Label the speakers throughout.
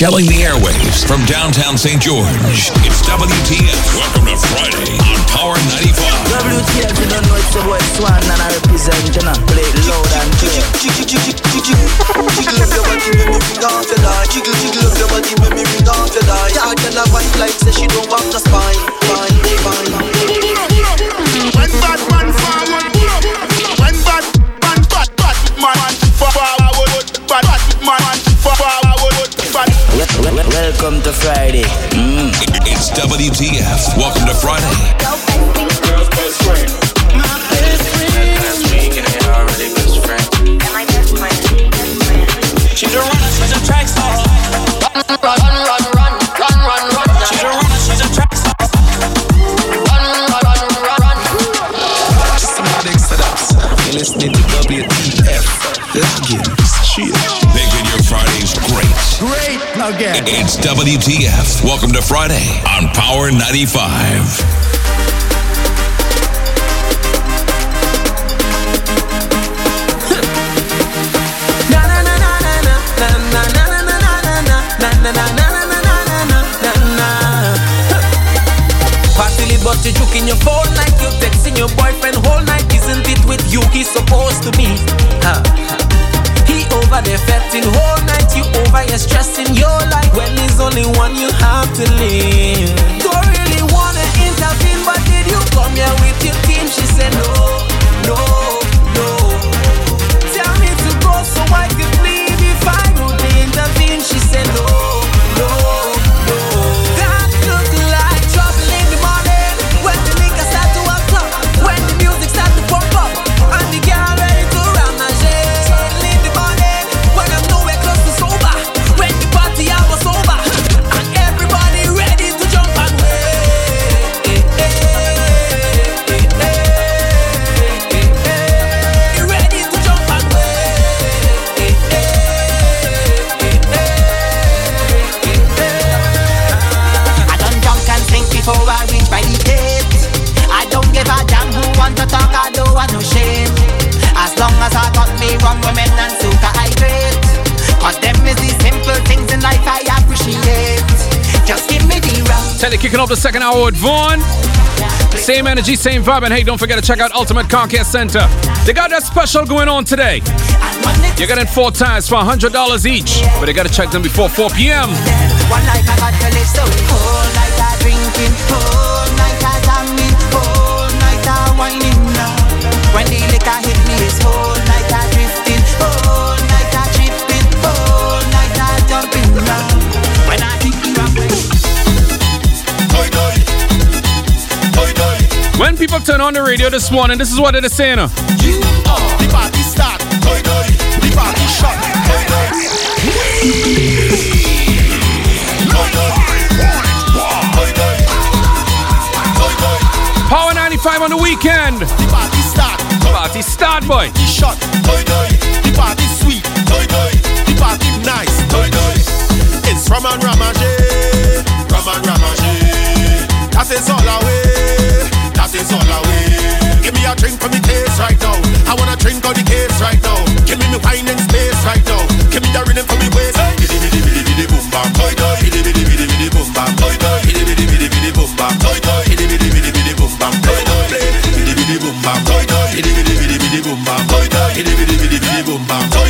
Speaker 1: Shelling the airwaves from downtown St. George. It's WTF. Welcome to Friday on Power 95.
Speaker 2: WTF, you don't know it's the boy Swan and I represent, you know, play it loud and clear.
Speaker 3: Jiggle up your body, make me ring off your die. Jiggle, jiggle up your body, make me ring off your die. Yeah, girl a white like say she don't want the spine, spine, spine.
Speaker 4: When bad man forward,
Speaker 2: Welcome to Friday. Mm.
Speaker 1: It's WTF. Welcome to Friday.
Speaker 4: Girl's best friend.
Speaker 5: She's a runner, she's a track star.
Speaker 4: Again.
Speaker 1: It's WTF. Welcome to Friday on Power 95.
Speaker 6: Partly but you juke in your phone like you're texting your boyfriend whole night. Isn't it with you he's supposed to be? Huh. Over there fetting whole night. You over here stressing your life when there's only one you have to live. Don't really wanna intervene, but did you come here with your team? She said no, no, no. Tell me to go so I could leave if I would intervene. She said no, the
Speaker 7: with Vaughn. Same energy, same vibe, and hey, don't forget to check out Ultimate Care Center. They got that special going on today. You're getting four times for $100 each, but you gotta check them before 4 p.m.
Speaker 5: Got to. When the liquor hit me, it's
Speaker 7: people turn on the radio this morning, this is what it is saying. uh,
Speaker 4: You are the party start. The party shot.
Speaker 7: Power 95 on the weekend.
Speaker 4: The party start.
Speaker 7: Party start, boy.
Speaker 4: The shot. The party sweet. The party nice. It's rum and ramage. Rum and ramage. That is all is all away. Give me a drink for me taste right now. I wanna drink on the case right now. Give me me wine and space right now. Give me the rhythm for me waist. Biddy biddy biddy biddy boom bam. Toy toy. Biddy biddy biddy biddy boom bam. Toy toy. Biddy biddy biddy biddy boom bam. Toy toy. Biddy biddy biddy biddy boom bam. Toy toy. Biddy biddy biddy biddy boom bam. Toy toy. Biddy biddy biddy biddy boom bam. Toy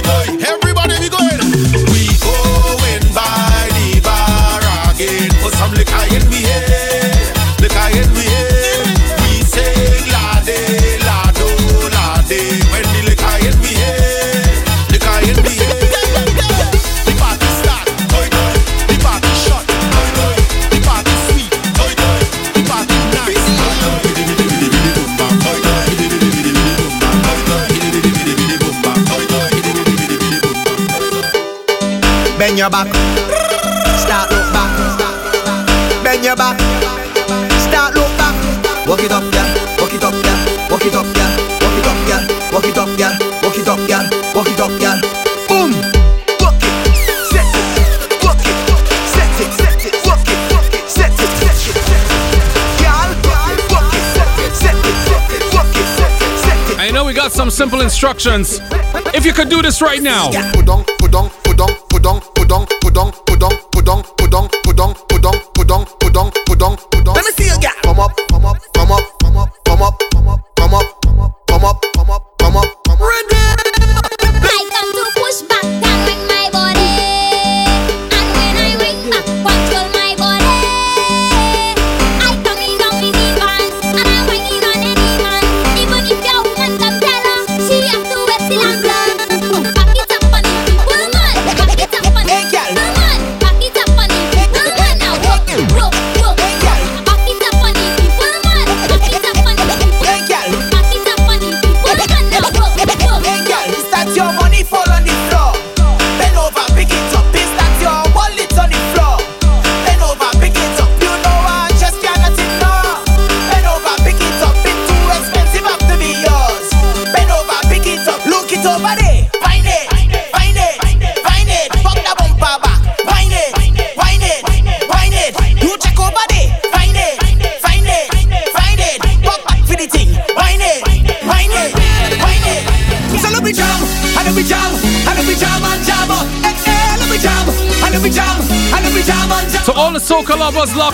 Speaker 3: Walk it up, girl. Walk it up, girl. Walk it up, girl. Walk it up, girl. Walk it up, girl. Walk it up, girl. Walk it up, girl. Boom. Walk it. Set it. Walk it. Set it. Set it. Walk it. Walk it. Set it. Set it. Girl. Walk it. Set it. Set it. Set it. Walk it. Set it. Set it.
Speaker 7: I know we got some simple instructions. If you could do this right now,
Speaker 4: Put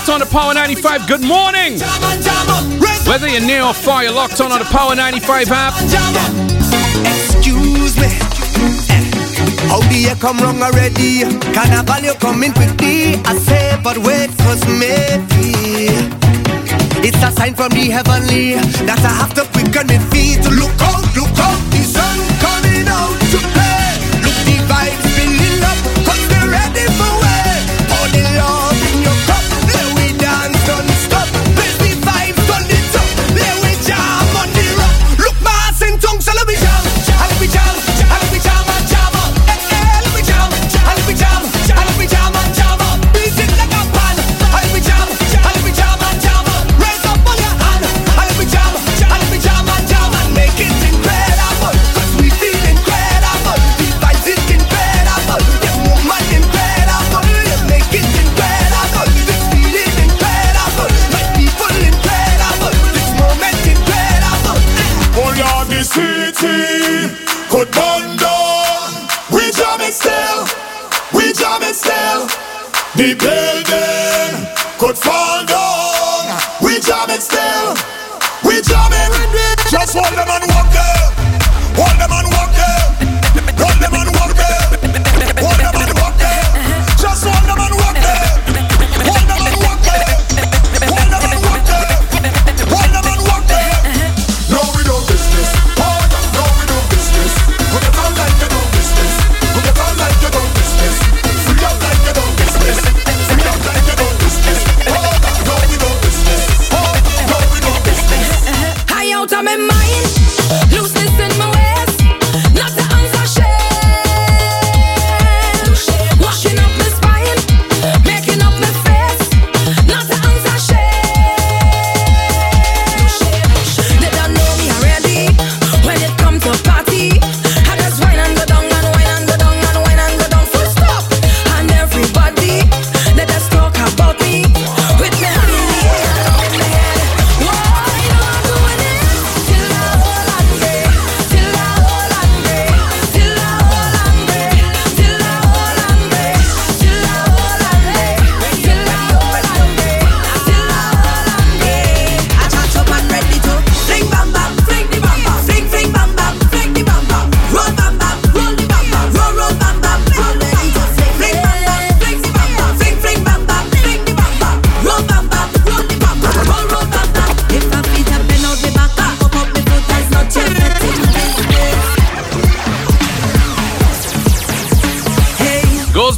Speaker 8: locked on to Power 95. Good morning. Whether you're near or far, you're locked on on the Power 95 app.
Speaker 9: Excuse me. How do you come wrong already? Carnival, you coming quickly. I say, but wait for maybe. It's a sign from the heavenly that I have to quicken my feet. Look out, look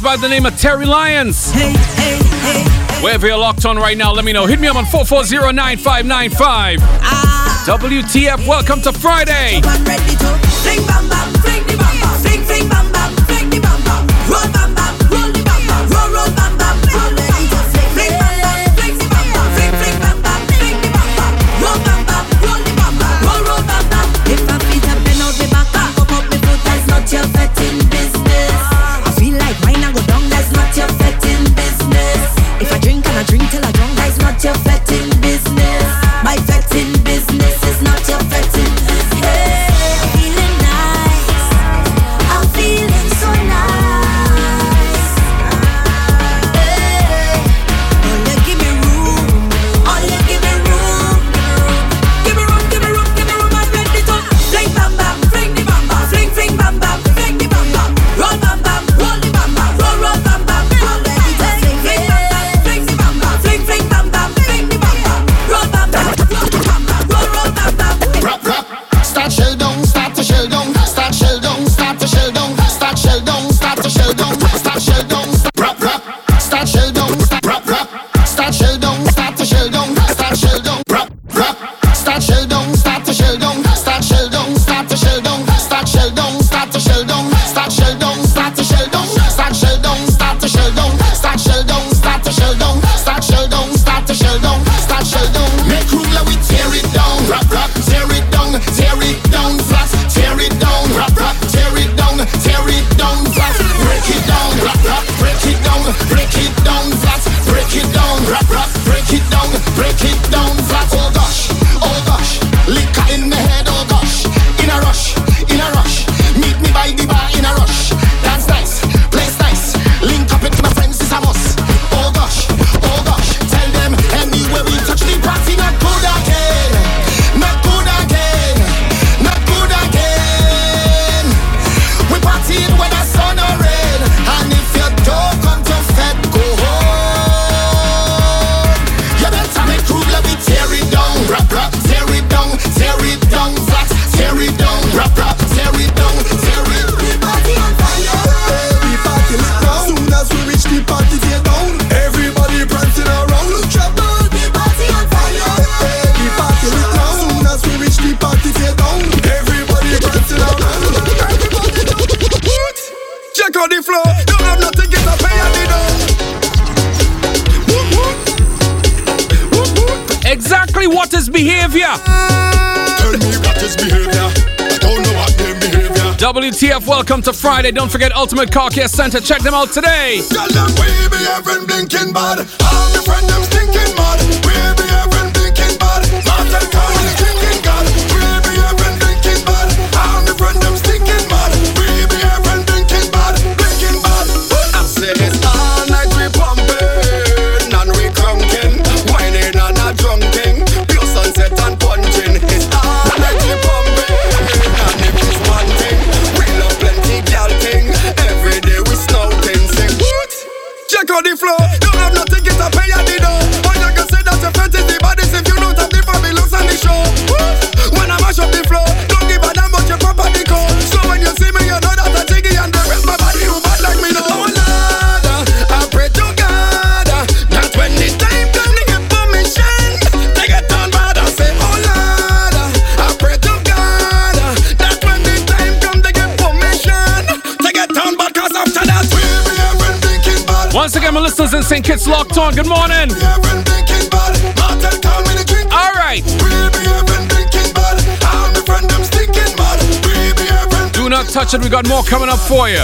Speaker 8: by the name of Terry Lyons.
Speaker 7: Hey, hey, hey,
Speaker 8: Wherever you're locked on right now, let me know. Hit me up on
Speaker 7: four four zero
Speaker 4: nine five nine five. WTF, welcome to Friday. rap, rap, rap.
Speaker 7: WTF, welcome to Friday. Don't forget Ultimate Car Care Center. Check them out today.
Speaker 4: Bad. My
Speaker 7: listeners in St. Kitts locked on. Good morning.
Speaker 4: We having thinking bad. Martin call me the drink.
Speaker 7: All right.
Speaker 4: We be having thinking bad. All my friends them stinking mad. We be having
Speaker 7: Do not touch it. We got more coming up for you.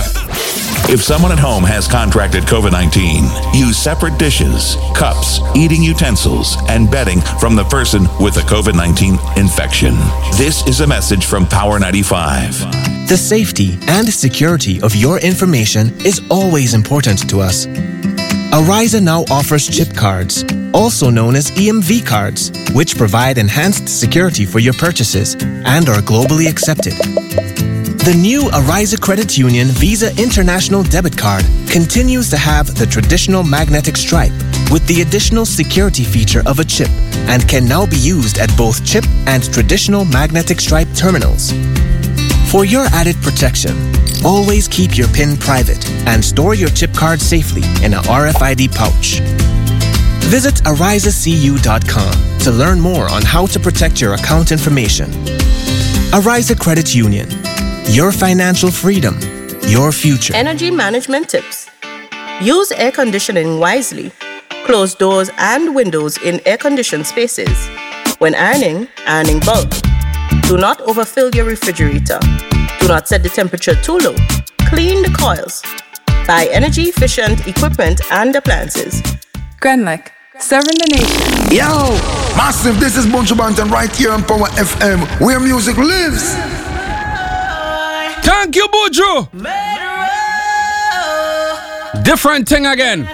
Speaker 1: If someone at home has contracted COVID 19, use separate dishes, cups, eating utensils, and bedding from the person with a COVID 19 infection. This is a message from Power 95.
Speaker 10: The safety and security of your information is always important to us. Ariza now offers chip cards, also known as EMV cards, which provide enhanced security for your purchases and are globally accepted. The new Ariza Credit Union Visa International Debit Card continues to have the traditional magnetic stripe with the additional security feature of a chip and can now be used at both chip and traditional magnetic stripe terminals. For your added protection, always keep your PIN private and store your chip card safely in a RFID pouch. Visit arizacu.com to learn more on how to protect your account information. Ariza Credit Union, your financial freedom, your future.
Speaker 11: Energy management tips. Use air conditioning wisely. Close doors and windows in air conditioned spaces. When ironing, ironing bulk. Do not overfill your refrigerator. Do not set the temperature too low. Clean the coils. Buy energy efficient equipment and appliances.
Speaker 12: Grenlec, serving the nation.
Speaker 13: Yo, massive, this is Buju Banton right here on Power FM, where music lives.
Speaker 7: Thank you, Buju. Different thing again.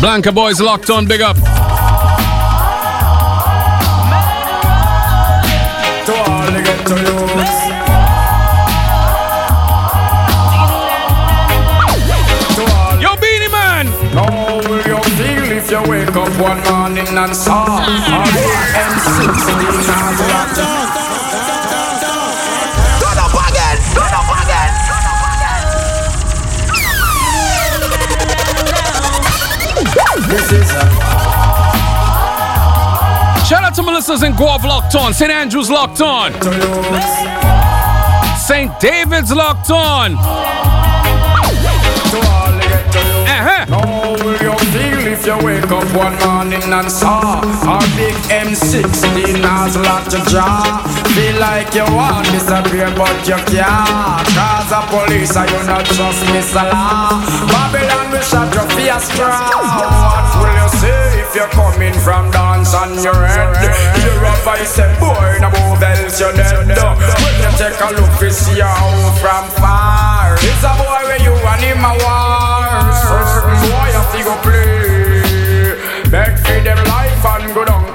Speaker 7: Blanca boys locked on, big
Speaker 14: up. One morning and saw M16 as locked
Speaker 3: Turn up again, turn up again, turn up
Speaker 14: This is a
Speaker 7: Shout out to Melissa's in Guelph locked on. St. Andrews locked on. St. David's locked on.
Speaker 14: To all the ghetto youths.
Speaker 7: Uh-huh.
Speaker 14: How you you wake up one morning and saw a big M16 as locked your jaw? Feel like you want disappear but you can't Cause the police are you not trust Mr. Law Babylon will shut your straw What will you say if you're coming from dance on your head? Hear a voice say boy no move else you're dead When you take a look we see a home from far It's a boy where you and him a war Certain boy to go play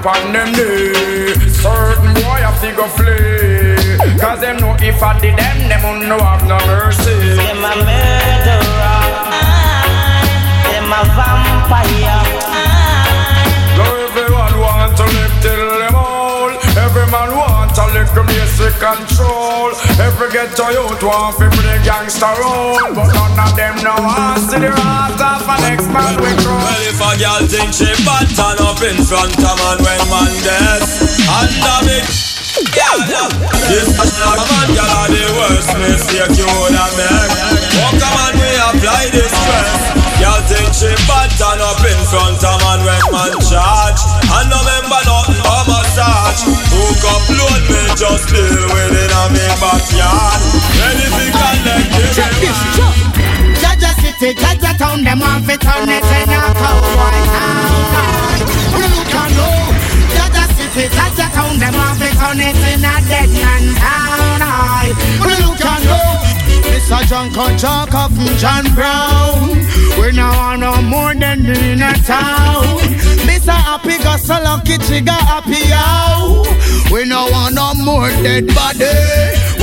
Speaker 14: and go down pon them knee Certain boy have to go flee Cause them know if I did them, them won't know have no mercy
Speaker 5: Them a murderer. Them a vampire.
Speaker 14: Now everyone want to live till little basic control Every ghetto youth want to play gangster role But none of them know how to the heart of an next man we grow
Speaker 15: Well, if a girl think she bad, turn up in front of man when man dead. Under me, yeah, yeah. This a man, girl, are the worst mistake you woulda make. Walk a man, we apply this stress. Y'all think she bad turn up in front of man when man charge? And no member nothing but massage. Hook up load me just deal with it on backyard. Anything can let me
Speaker 3: Check this, city, town, them want fi turn it in a cowboy town. We look and know Jaja city, Jaja town, them want fi turn it in a dead man town. We look and know Mr. John Kojak of John Brown. We now want no more than me in a town. Mr. Happy got so lucky, trigger happy out. We no want no more dead body.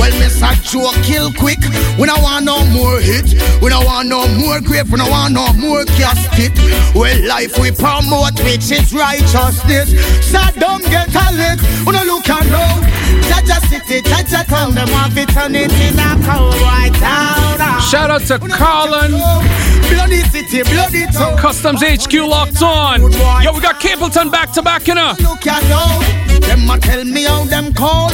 Speaker 3: Well, Mr. Joe kill quick. We no want no more hit. We no want no more grave. We no want no more casket. Well, life we promote, which is righteousness. So don't get a lick. We no look know. Jaja City, Jaja Town, them want to turn it in a cowboy town.
Speaker 7: Shout out to Carlin.
Speaker 3: Bloody City, bloody town.
Speaker 7: Customs HQ locked on. Yo, we got Capleton back to back in a.
Speaker 3: Look at now. Them a tell me how them call.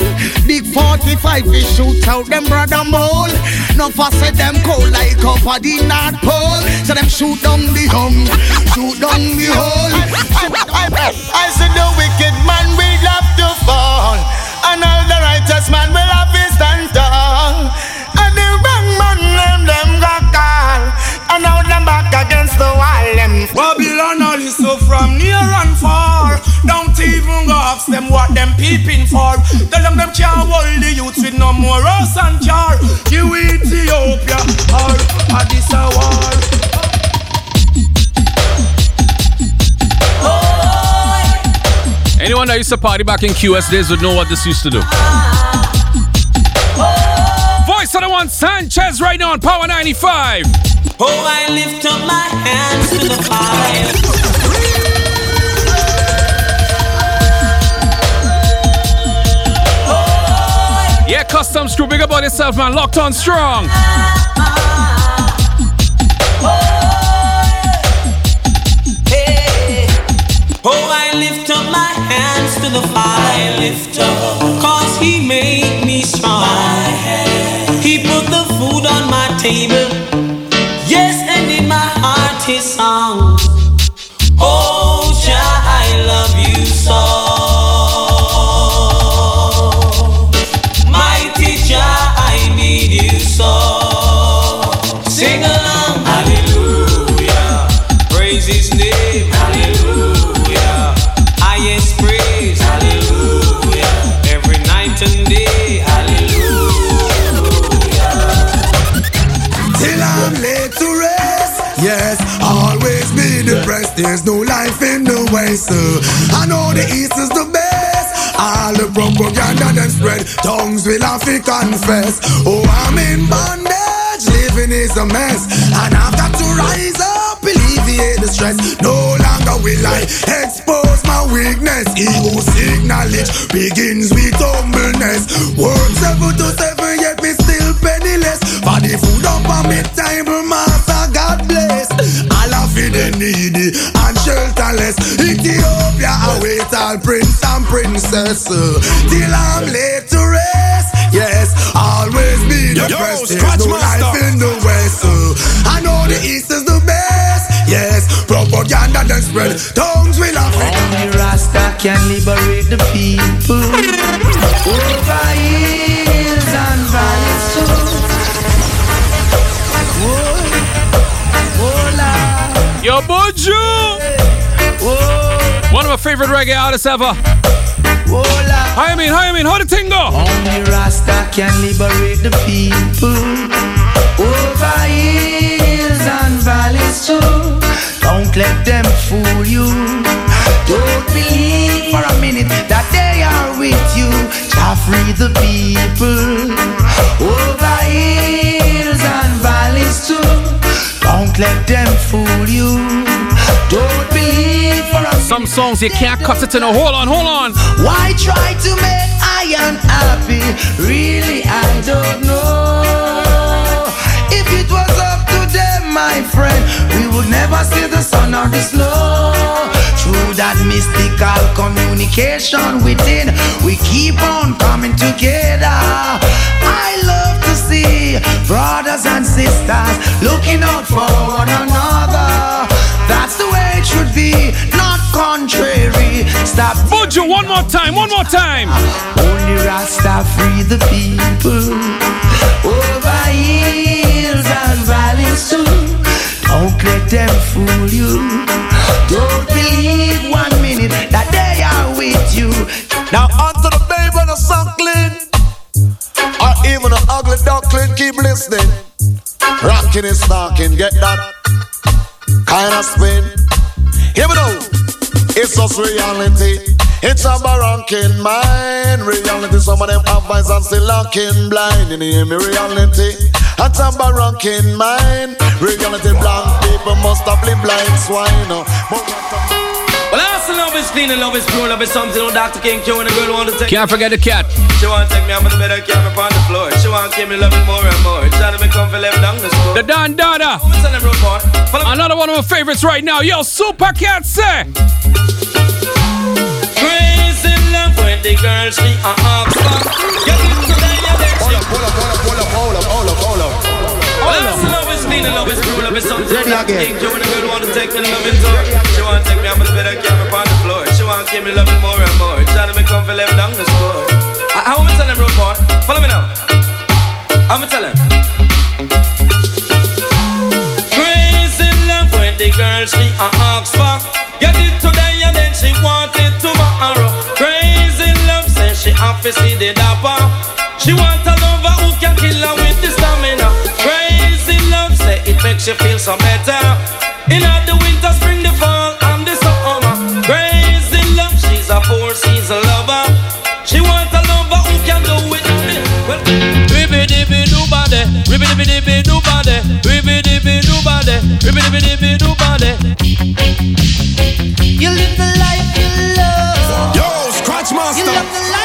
Speaker 3: Big 45 we shoot out them brother mole. No fuss them cold like up at the North Pole. So them shoot down the hung, shoot down the hole. I said the wicked man will have to fall, and all the righteous man will have to stand tall. And the wrong man them them got call, and now them back against the wall. Them
Speaker 16: Babylon all is so from near and far. Don't even go ask them what them peeping for. Tell them them can't hold the youths with no more house and jar. You Ethiopia or Addis a war.
Speaker 7: Anyone that used to party back in QS days would know what this used to do. Voice of the one, Sanchez, right now on Power 95.
Speaker 17: Oh, I lift up my hands to the fire.
Speaker 7: Yeah, customs screw, big about yourself, man. Locked on strong.
Speaker 17: Oh, I lift up my hands to the fire lifter. Cause he made I
Speaker 13: know the east is the best. All the propaganda them spread. Tongues will have to confess. Oh, I'm in bondage. Living is a mess. And I've got to rise up, alleviate the stress. No longer will I expose my weakness. Ego acknowledge begins with humbleness. Work seven to seven, yet me still penniless. For the food up on me table, master, God bless. All of it the needy and shelterless. Ethiopia await all prince and princess. uh, Till I'm laid to rest. Yes, always be
Speaker 18: Yo,
Speaker 13: depressed.
Speaker 18: yo,
Speaker 13: There's
Speaker 18: scratch
Speaker 13: no
Speaker 18: master.
Speaker 13: life in the west. uh, I know the east is the best. Yes, propaganda then spread. Tongues will have it.
Speaker 19: Only Rasta can liberate the people over hills
Speaker 7: Yo, Buju! One of my favorite reggae artists ever. Hi, I mean, hi, I mean, how the thing go?
Speaker 19: Only Rasta can liberate the people over hills and valleys too. Don't let them fool you. Don't believe for a minute that they are with you. Jah free the people over hills and valleys too. Don't let them fool you. Don't believe for a
Speaker 7: Some songs you can't cut it in a hold on, hold on.
Speaker 19: why try to make I unhappy? Really, I don't know. If it was up to them, my friend, we would never see the sun or the snow. Through that mystical communication within, we keep on coming together. I love to see brothers and sisters looking out for one another. That's the way it should be, not contrary. Stop.
Speaker 7: Buju, one more more time, one more time.
Speaker 3: Only Rasta free the people over hills and valleys too. Don't let them fool you. Don't believe one minute that they are with you.
Speaker 18: Now onto the babe and the suckling, or even an ugly duckling. Keep listening. Rocking and stalking, get that kind of spin. Here we go. It's just reality. It's a barranking mind. Reality, some of them have eyes and still looking blind. You hear me? Reality. It's a barranking mind. Reality, blind people must have lived blind swine.
Speaker 20: Well, clean and love is pure. Love is something no Dr. King Q and the girl want to take.
Speaker 7: Can't forget the cat.
Speaker 20: She want to take me out of the bed and carry me on the floor. She want to keep me loving more and more. Trying to me come for left down the school.
Speaker 7: The Don Dada. Another one of my favorites right now. Yo, Super Cat say.
Speaker 20: Crazy love when the girl she a Oxford. Get into the Hold up, hold up, hold up, hold up, hold up, hold up, hold up. I also love is clean love is true. Love is something Dr. King Q and the girl want to take me loving tour. She want to take me of the bed me on the floor. She want to keep me loving more and more. Trying to me come for left down the school. I, how am I telling real boy? Follow me now. I'm gonna tell him. Crazy love when the girl she uh, a Oxford. Get it today and then she want it tomorrow. Crazy love say she have to see the dapper. She want a lover who can kill her with the stamina. Makes you feel so better. In the winter, spring, the fall, and the summer. Crazy love, she's a four season lover. She want a lover who can do it. Well, ribby dibby do body, ribby dibby dibby do body, ribby dibby do body, ribby dibby dibby do body.
Speaker 21: You live the life you love.
Speaker 18: Yo, Scratch Master.
Speaker 21: You love the life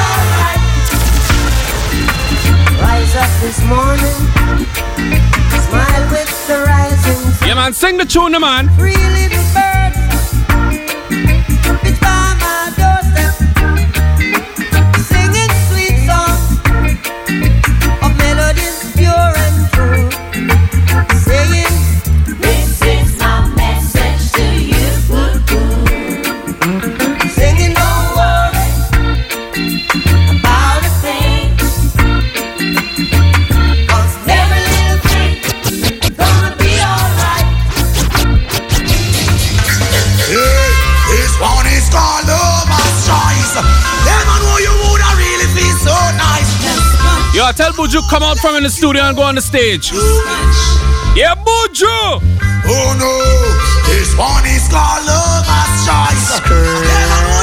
Speaker 21: alright. Rise up this morning, smile with the rising.
Speaker 7: Yeah, man, sing the tune, man. Buju come out from in the studio and go on the stage. Yeah, Buju!
Speaker 13: Oh no, this one is called Lover's Choice.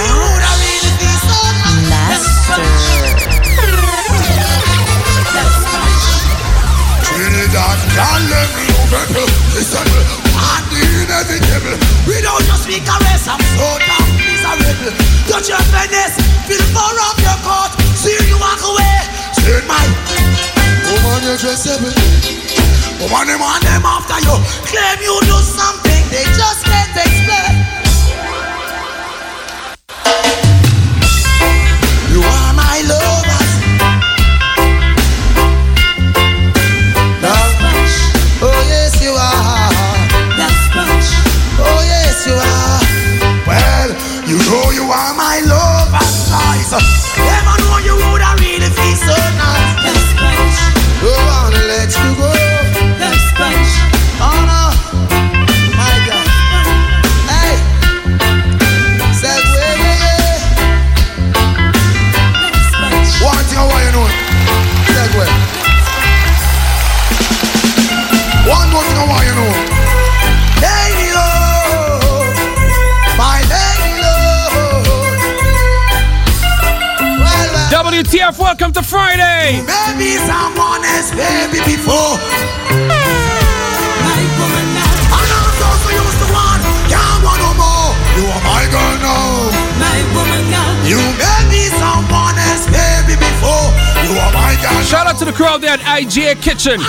Speaker 7: Kitchen.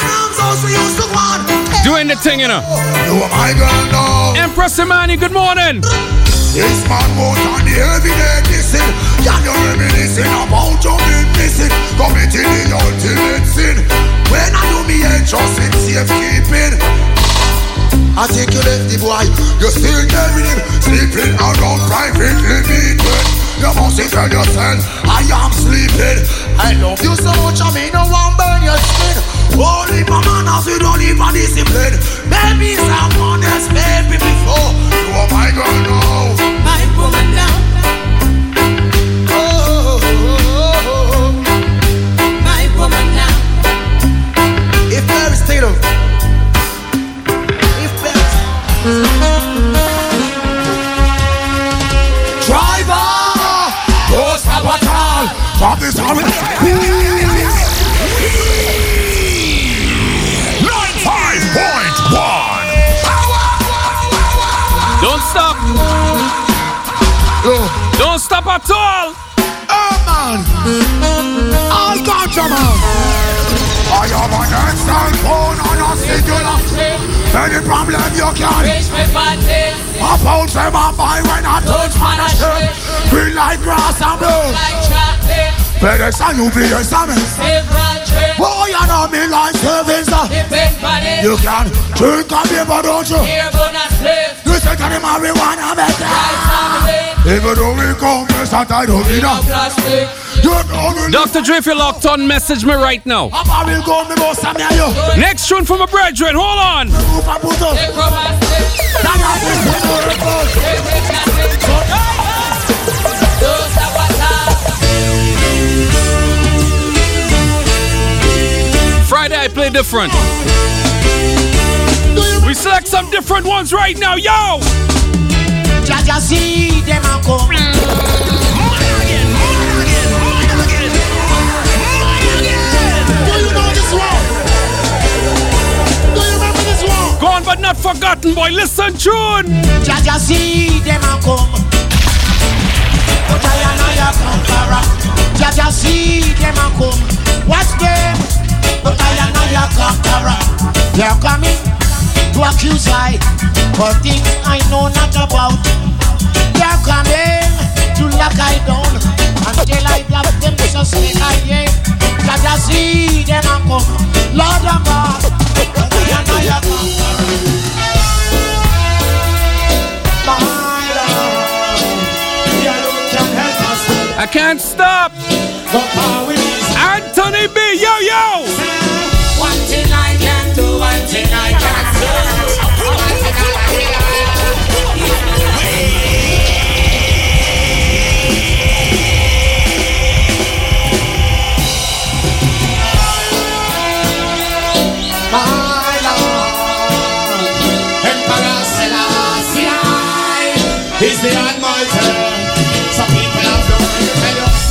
Speaker 7: Doing the thing, you know.
Speaker 13: You are my girl now.
Speaker 7: Empress Imani, good morning.
Speaker 13: This man won't on the missing. Can you reminiscing about you been missing? Committing the ultimate sin. When I do me in safekeeping. I think you left the boy, you still him, sleeping around privately meeting. You must tell yourself, I am sleeping. I love you so much, I mean, no one burn your skin. Only my manners, you don't even discipline. Maybe someone else made me before. You are my girl now.
Speaker 8: My woman now.
Speaker 13: Oh, oh, oh,
Speaker 8: My woman now.
Speaker 13: If there is still, if there is Driver, at all. Stop this time.
Speaker 7: At all.
Speaker 13: Oh man, all ganja man. I have an external phone on a singular. Any problem you can.
Speaker 8: Reach me party.
Speaker 13: I found them on my when I touch man a shirt. Feel like grass and blood.
Speaker 8: Like chocolate.
Speaker 13: FedEx and UPS and me.
Speaker 8: Several trips.
Speaker 13: Oh, you know me like service.
Speaker 8: Depend on it.
Speaker 13: You can drink a beer, but don't you?
Speaker 8: Here bonus slip.
Speaker 13: You say can the marijuana better.
Speaker 8: Right family.
Speaker 13: Even though we come, yes, that I don't need a.
Speaker 8: plastic.
Speaker 13: You know.
Speaker 7: Dr. Dre, if you're locked on, message me right now.
Speaker 13: Papa will go, me boss, I'm here, you.
Speaker 7: Next tune from a brethren, hold on.
Speaker 13: Move and put up.
Speaker 8: Take from my slip.
Speaker 13: That is the miracle.
Speaker 8: Take me plastic. Don't stop at all.
Speaker 7: Friday, I play different. We select some different ones right now, yo.
Speaker 22: Jaja see them a come. Mm. Do you know this one? Do you remember this one?
Speaker 7: Gone but not forgotten, boy. Listen, tune.
Speaker 22: Jaja see them a come. But I am not your conqueror. Jaja see them a come. Watch them. But I am not your conqueror. They're coming to accuse I for things I know not about. They're coming to lock I down until I them snake I yeah. Jaja see them a come. Lord of God. I not your conqueror. My Lord, yeah, you can help us.
Speaker 7: I can't stop.
Speaker 22: But how it is.
Speaker 7: Anthony B, yo, yo.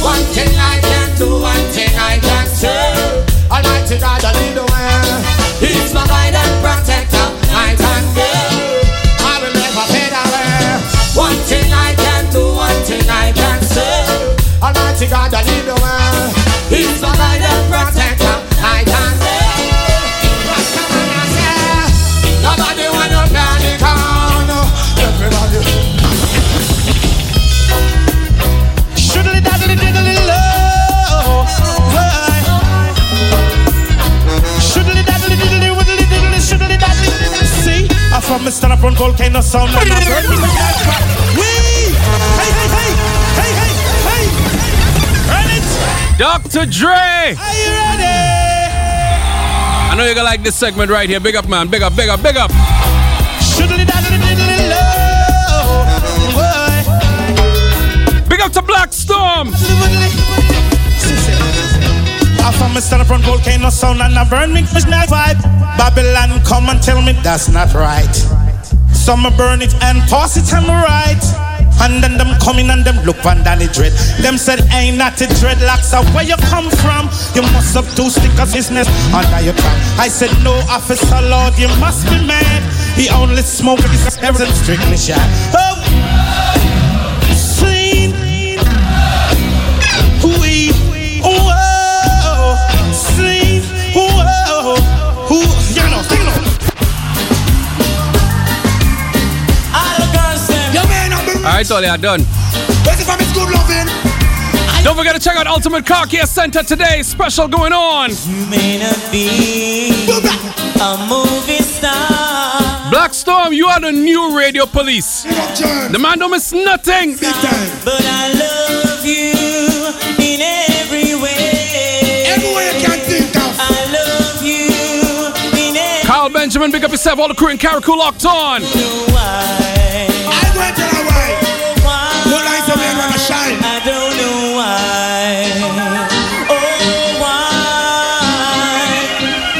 Speaker 22: One thing I can do, one thing I can do. Almighty God, I lead the way. He's my guide and protector, night and day. I will never fade away. One thing I can do, one thing I can say. Almighty God, I
Speaker 7: Dr. Dre. Are
Speaker 22: you ready?
Speaker 7: I know you're gonna like this segment right here. Big up, man. Big up, big up, big up. Big up to Black Storm.
Speaker 22: I from a stand front volcano sound and I burn me vibe. Babylon come and tell me that's not right. Some burn it and toss it the right. And then them coming and them look on Danny Dread. Them said, ain't not a dreadlocks, so where you come from? You must have two stickers business under your tongue. I said, no, officer, Lord, you must be mad. He only smoked his everything strictly shot.
Speaker 7: Alright, all are done. Don't forget to check out Ultimate Car Care Center today. Special going on.
Speaker 5: You may not be a movie star.
Speaker 7: Black Storm, you are the new radio police. The man don't miss nothing.
Speaker 5: But I love you in every way.
Speaker 13: Every way you can think of.
Speaker 5: I love you in every
Speaker 7: Carl Benjamin, big up yourself. All the crew in Carriacou locked on.
Speaker 13: I went to the way. Shine.
Speaker 5: I don't know why. Oh, why?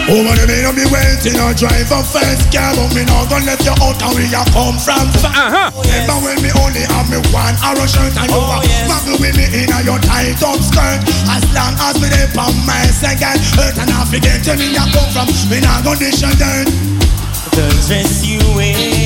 Speaker 13: Oh, what you mean? I'm be waiting or drive a fast car, but me not gonna let you out and where you come from.
Speaker 7: Uh-huh.
Speaker 13: Remember when me only have me one arrow shirt and you
Speaker 5: Oh,
Speaker 13: a
Speaker 5: yes.
Speaker 13: smuggle with me in a your tight up skirt. As long as me dey on my second hurt and I forget where me a come from, me not gonna dish your dirt.
Speaker 5: The dress you wear,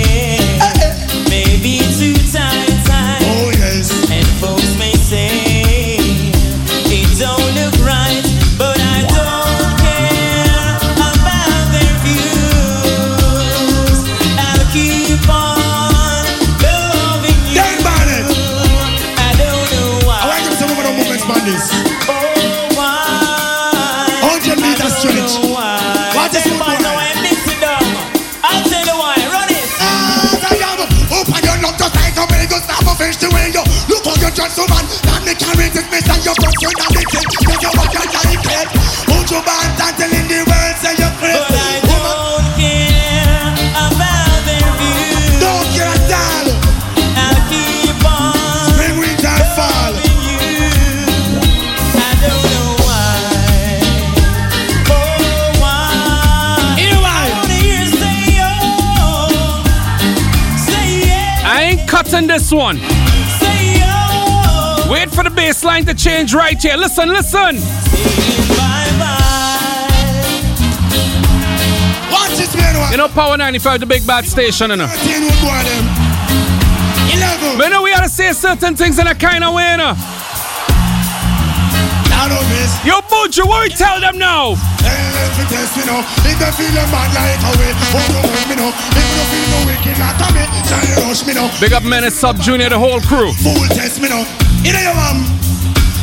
Speaker 13: this
Speaker 7: one. Wait for the bass line to change right here. Listen, listen.
Speaker 5: Bye bye.
Speaker 13: Watch this man.
Speaker 7: You know Power 95, the big bad station, you know.
Speaker 13: 13 would go on them. 11.
Speaker 7: But you know we gotta say certain things in a kind of way, you know.
Speaker 13: I don't miss.
Speaker 7: Yo, Buju, what we tell them now?
Speaker 13: Tell them test me now. If they feel them bad like a way, oh no hold me now. If you feel no wicked like a me, try to rush me now.
Speaker 7: Big up Menace Sub Junior, the whole crew.
Speaker 13: Fool test me now. You know your mom.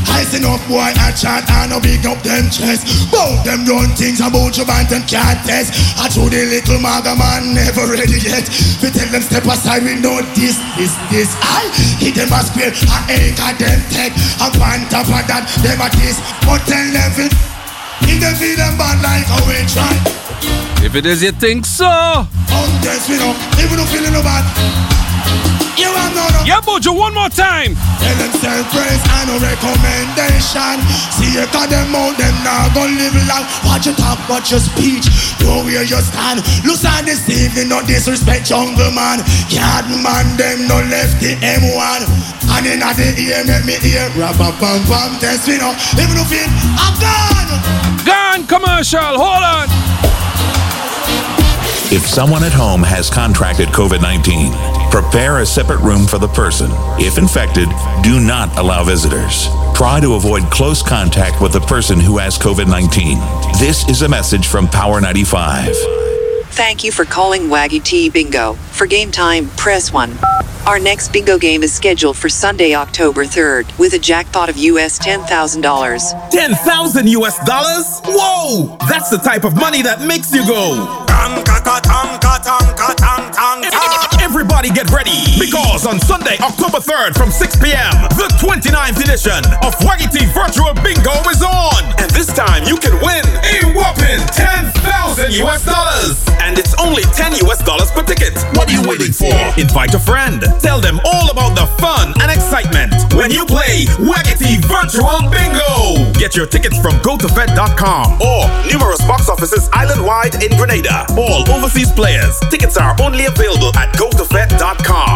Speaker 13: I see enough boy I chat and no big up them chest. Both them run things about band and can't test. I told the little maga man never ready yet. We tell them step aside, we know this, this, this. I hit them a square, I ain't got them tech. And on top of that, them a kiss. But tell them fit. If they feel them bad like how we try.
Speaker 7: If it is you think so.
Speaker 13: On test me now, even if feeling no bad. You have no no.
Speaker 7: Yeah, Buju, one more time.
Speaker 13: Tell them self praise and no recommendation. See you got them out, them now gon' live long. Watch your talk, watch your speech. Know where you stand. On this evening, no disrespect, jungle man. Yard man, them no left the M1. And in the ear, make me hear. Rabba pam pam, test me now. Even if it, I'm gone.
Speaker 7: Gone commercial, hold on.
Speaker 1: If someone at home has contracted COVID 19, prepare a separate room for the person. If infected, do not allow visitors. Try to avoid close contact with the person who has COVID 19. This is a message from Power 95.
Speaker 23: Thank you for calling Waggy T Bingo. For game time, press 1. Our next bingo game is scheduled for Sunday, October 3rd, with a jackpot of US $10,000.
Speaker 24: 10,000 US dollars? Whoa! That's the type of money that makes you go. Every
Speaker 4: Everybody get ready because on Sunday, October 3rd from 6 p.m., the 29th edition of Waggy Virtual Bingo is on. And this time you can win a whopping 10,000 US dollars. And it's only 10 US dollars per ticket. What are you waiting for? Invite a friend. Tell them all about the fun and excitement when you play Waggy Virtual Bingo. Get your tickets from gotofed.com or numerous box offices island-wide in Grenada. All overseas players. Tickets are only available at gotofed.com.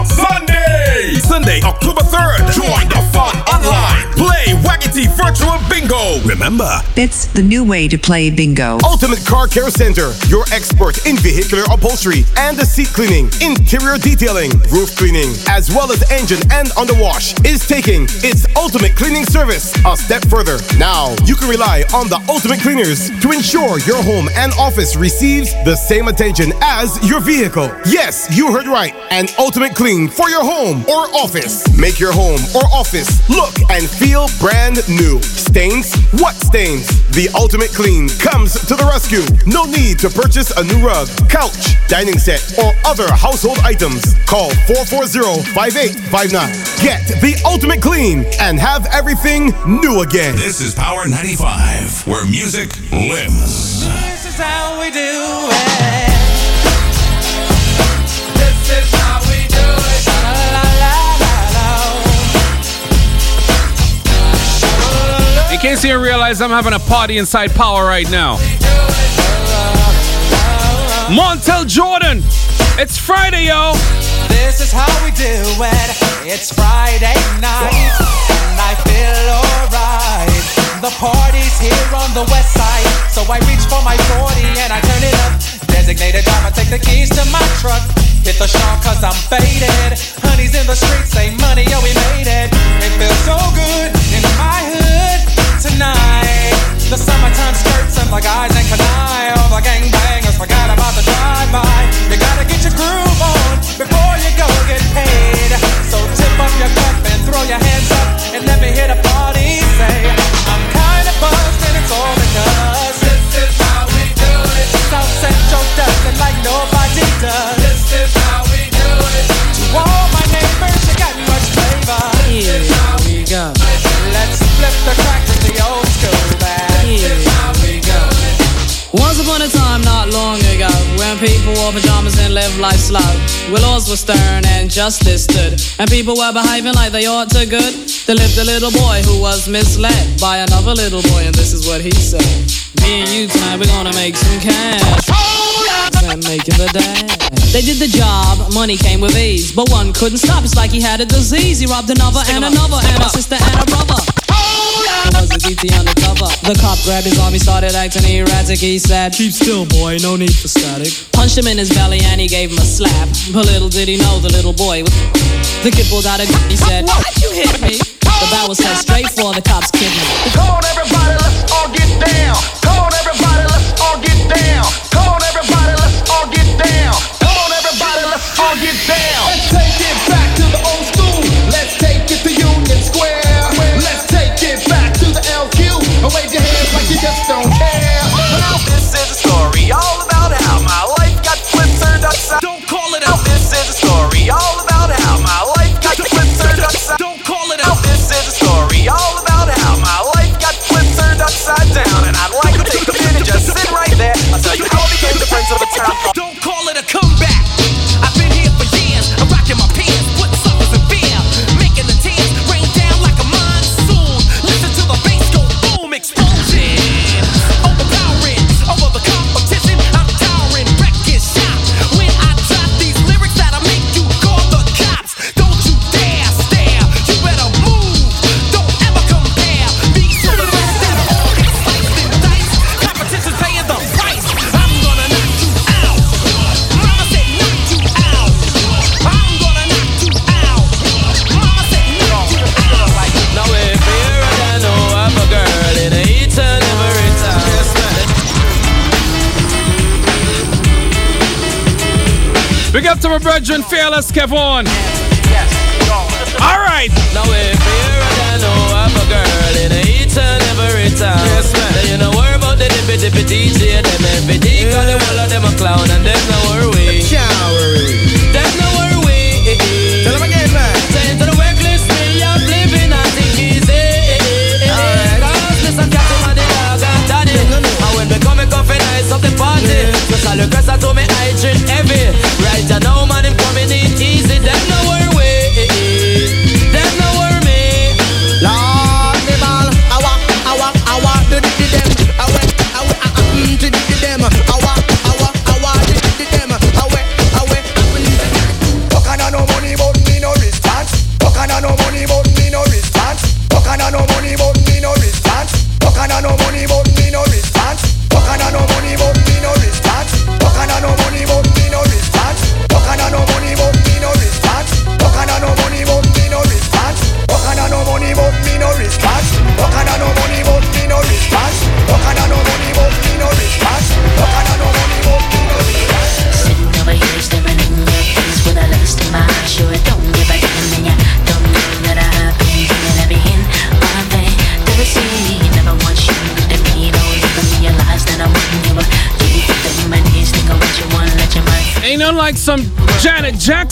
Speaker 4: Sunday! Sunday, October 3rd. Join the fun online. Play Waggy Virtual Bingo. Remember,
Speaker 25: It's the new way to play bingo.
Speaker 26: Ultimate Car Care Center, your expert in vehicular upholstery and the seat cleaning, interior detailing, roof cleaning, as well as engine and underwash, is taking its ultimate cleaning service a step further. Now, you can rely on the ultimate cleaners to ensure your home and office receives the same attention as your vehicle. Yes, you heard right. An ultimate clean for your home or office. Make your home or office look and feel brand new. Stains? What stains? The ultimate clean comes to the rescue. No need to purchase a new rug, couch, dining set, or other household items. Call 440-5859. Get the ultimate clean and have everything new again.
Speaker 1: This is Power 95, where music lives.
Speaker 27: This is how we do it.
Speaker 20: Case you didn't realize, I'm having a party inside Power right now. Montel Jordan, it's Friday, yo.
Speaker 27: This is how we do it. It's Friday night, and I feel alright. The party's here on the west side, so I reach for my 40 and I turn it up. Designated driver, take the keys to my truck. Hit the shop cause I'm faded. Honey's in the streets, say money, yo, we made it. It feels so good in my hood tonight. The summertime skirts and the guys in Kani. All the gangbangers forgot about the drive-by. You gotta get your groove on before you go get paid. So tip up your cup and throw your hands up and let me hear the party say, I'm kinda buzzed and it's all because this is how we do it. South Central does it like nobody does. This is how we do it. To all my neighbors, you got much flavor. Here
Speaker 28: we go.
Speaker 27: Let's flip the crack
Speaker 28: Once upon a time, not long ago, when people wore pajamas and lived life slow, where laws were stern and justice stood, and people were behaving like they ought to good, there lived a little boy who was misled by another little boy, and this is what he said. Me and you tonight, we're gonna make some cash. And making the dash. They did the job, money came with ease, but one couldn't stop. It's like he had a disease. He robbed another and another and a sister and a brother. It was a DT undercover. The cop grabbed his arm, he started acting erratic. He said, Keep still, boy, no need for static. Punched him in his belly and he gave him a slap. But little did he know the little boy was. The kid pulled out a gun, he said, Why'd you hit me? The bat was head straight for the cop's kidney.
Speaker 20: Brethren, fearless Kevon.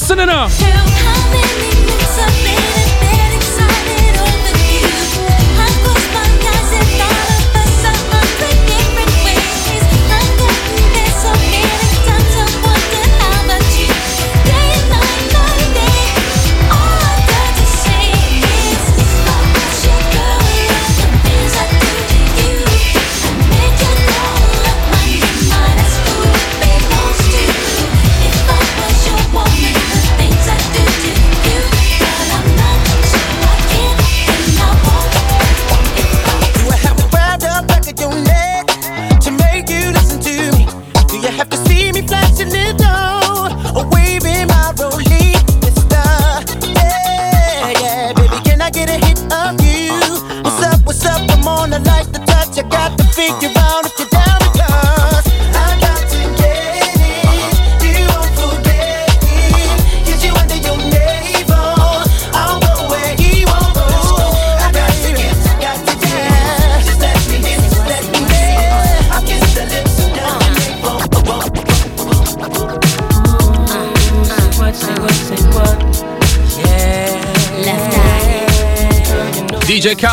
Speaker 29: Jackson enough.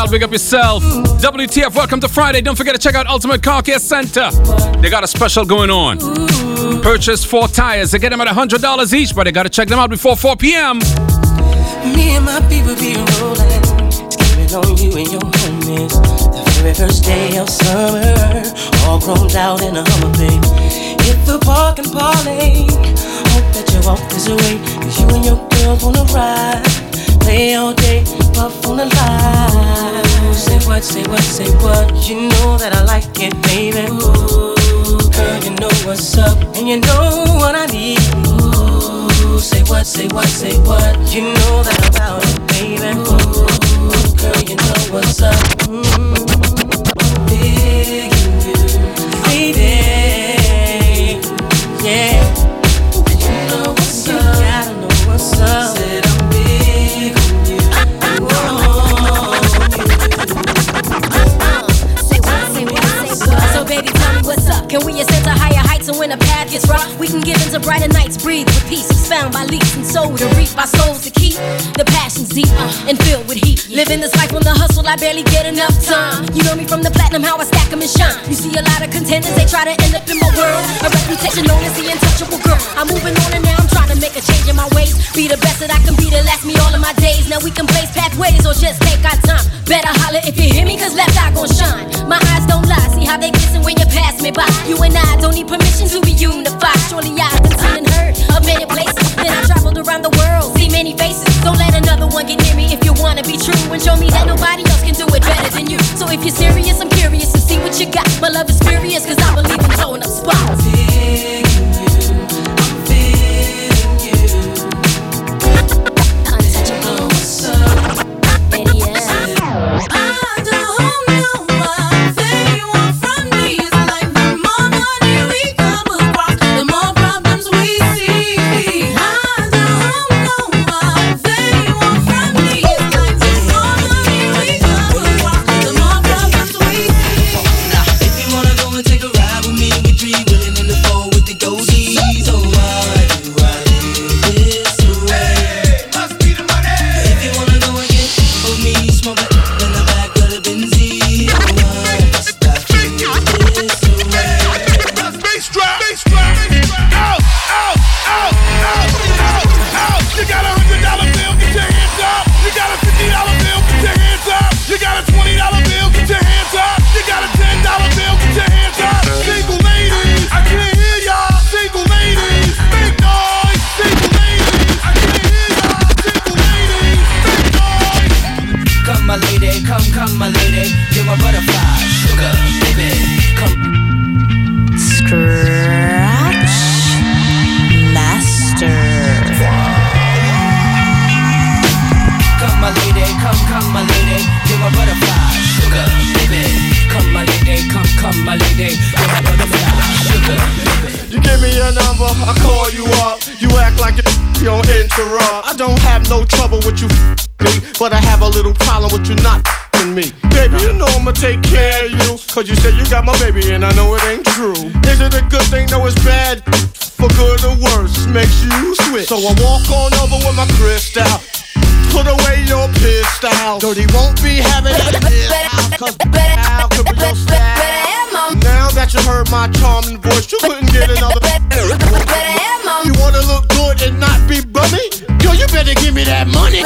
Speaker 29: DJ big up yourself. WTF, welcome to Friday. Don't forget to check out Ultimate Car Care Center. They got a special going on. Purchase four tires. They get them at $100 each, but they got to check them out before 4 p.m.
Speaker 28: Me and my people be rolling, on you and your homies. First day of summer, all grown out in a Hummer, babe. Hit the park and parlay. Hope that you walk this cause you and your girls wanna ride. Play all day, puff on the line. Say what, say what, say what. You know that I like it, baby. Ooh, girl, you know what's up, and you know what I need. Ooh, say what, say what, say what. You know that I'm about it, baby. Ooh, girl, you know what's up. Mm, big
Speaker 9: Can we ascend when the path gets rough, we can give into brighter nights, breathe with peace, expound by leaps and soul to reap our souls to keep the passions deep uh, and filled with heat. Living this life on the hustle, I barely get enough time. You know me from the platinum, how I stack 'em and shine. You see a lot of contenders, they try to end up in my world. A reputation known as the untouchable girl. I'm moving on and now I'm trying to make a change in my ways. Be the best that I can be to last me all of my days. Now we can blaze pathways or just take our time. Better holler if you hear me, cause left eye gon' shine. My eyes don't lie, see how they glisten when you pass me by. You and I don't need permission to be unified. Surely I've been seen and heard of many places. Then I traveled around the world, see many faces. Don't let another one get near me if you wanna be true and show me that nobody else can do it better than you. So if you're serious, I'm curious to see what you got. My love is furious, cause I believe in blowing up spots. Cause you said you got my baby and I know it ain't true. Is it a good thing? No, it's bad. For good or worse, makes you switch. So I walk on over with my crystal. Put away your pistol. Dirty won't be having. Cause could be your style. Now that you heard my charming voice, you couldn't get another. You wanna look good and not be bummy? Yo, you better give me that money.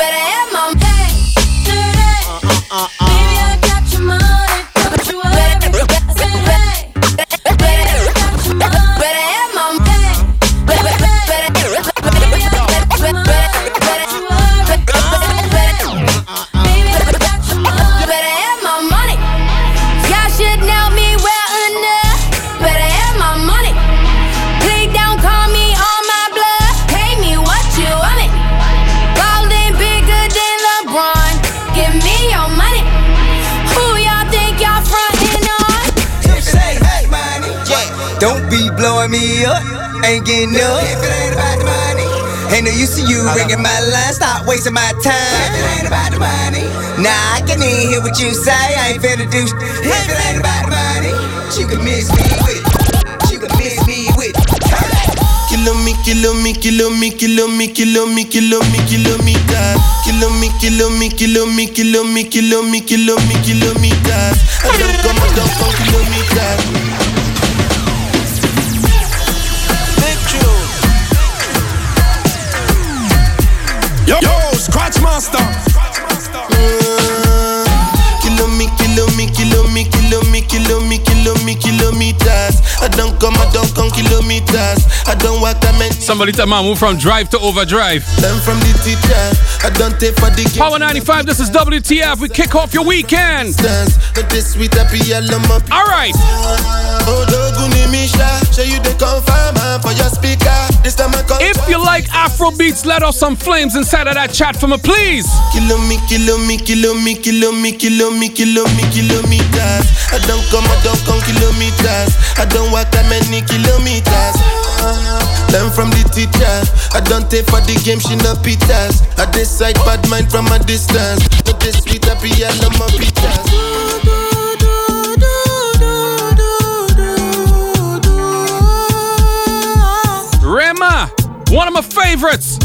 Speaker 8: Don't
Speaker 3: be blowing me up. Ain't getting up. If it ain't about the money. Ain't no use to you ringing my line. Stop wasting my time. If it ain't about the money. Nah, I can even hear what you say. I ain't finna do. If it ain't about the money, you can miss me with. You can miss me with.
Speaker 18: Kilo me, kilo me, kilo me, kilo me, kilo me, kilo me, kilometers. Kilo me, kilo me, kilo me, kilo me, kilo me, kilo me, kilometers. I don't come, I don't come kilometers. Kilometers. I don't come, I don't come kilometers. I don't walk, I meant
Speaker 7: Somebody tell man move from drive to overdrive.
Speaker 18: Learn from the. I don't take for the
Speaker 7: Power 95, this is WTF. We kick off your weekend.
Speaker 18: But this sweet happy yellow my
Speaker 7: All right.
Speaker 18: Oh, Doguni Misha, show you the confirm for your speaker. This time I come.
Speaker 7: If you like Afro beats, let off some flames inside of that chat for me, please.
Speaker 18: Kilo me, kilo me, kilo me, kilo me, kilo me, kilo me, kilometers. I don't come, I don't come kilometers. I don't walk that many kilometers. Learn from the teacher. I don't take for the game, she no pitas. I decide bad mind from a distance. But this sweet happy yellow my pitas.
Speaker 7: One of my favorites.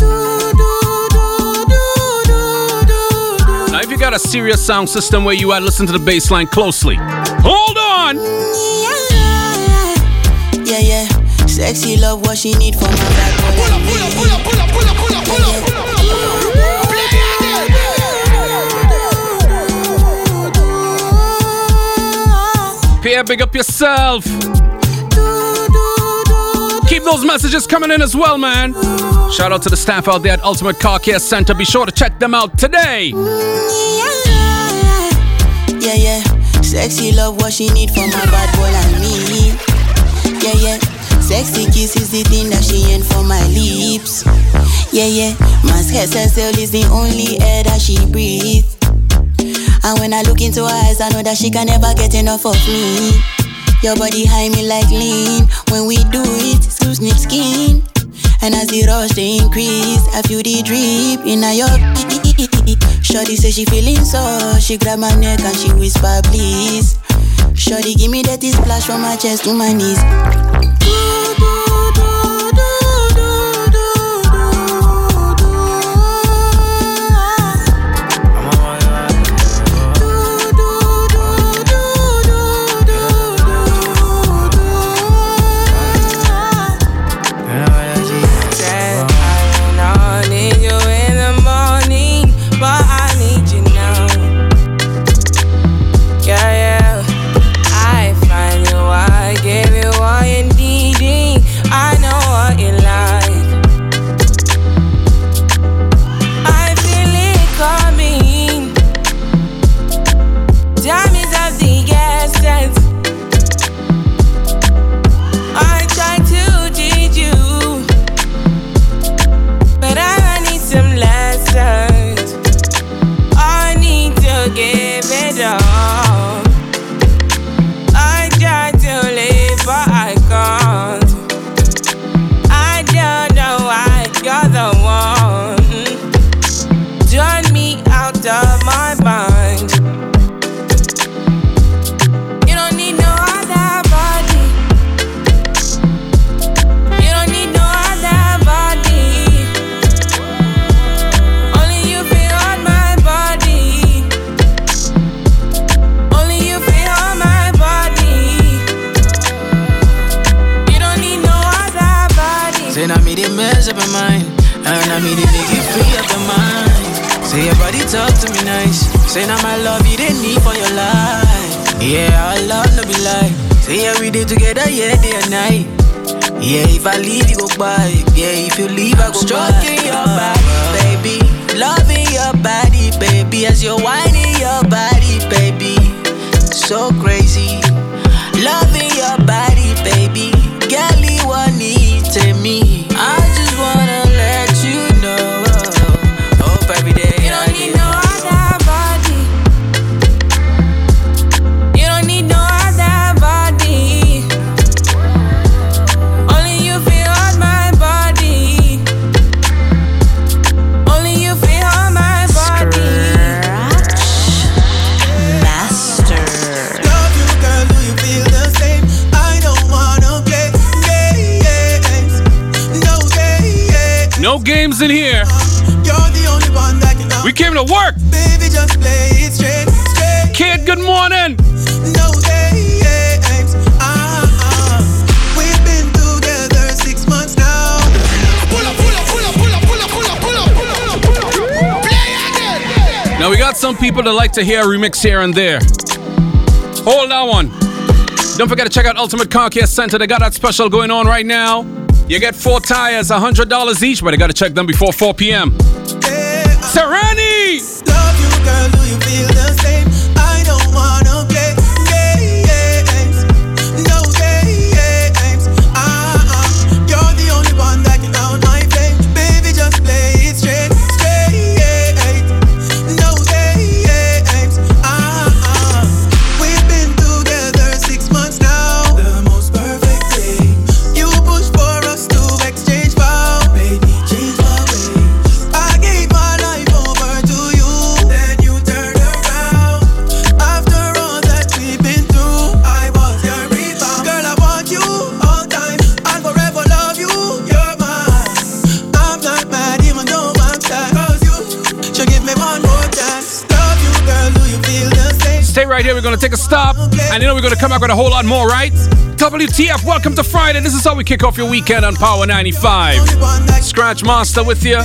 Speaker 7: Now, if you got a serious sound system where you at, listen to the bass line closely. Hold on.
Speaker 30: Yeah, yeah. Sexy love, what she need for my bad boy. Pull up, pull up, pull up, pull up, pull up, pull up, pull up, pull up.
Speaker 7: Pierre, big up yourself. Keep those messages coming in as well, man. Shout out to the staff out there at Ultimate Car Care Center. Be sure to check them out today.
Speaker 30: Yeah, yeah. Sexy love, what she need for my bad boy and me. Yeah, yeah. Sexy kiss is the thing that she ain't for my lips. Yeah, yeah. My hair cell is the only air that she breathes. And when I look into her eyes, I know that she can never get enough of me. Your body high me like lean. When we do it, so snip skin. And as the rush they increase, I feel the drip in her your Shorty say she feeling so, she grab my neck and she whisper please. Shorty give me that splash from my chest to my knees.
Speaker 31: games
Speaker 7: in here. We came to work.
Speaker 31: Baby, just play it straight, straight.
Speaker 7: Kid, good morning.
Speaker 31: No games. Uh. We've been together six months now.
Speaker 7: Now we got some people that like to hear a remix here and there. Hold that one. Don't forget to check out Ultimate Car Care Center. They got that special going on right now. You get four tires, $100 each, but I gotta check them before 4 p.m. Hey, right here. We're going to take a stop. And you know, we're going to come back with a whole lot more, right? WTF, welcome to Friday. This is how we kick off your weekend on Power 95. Scratch Master with you.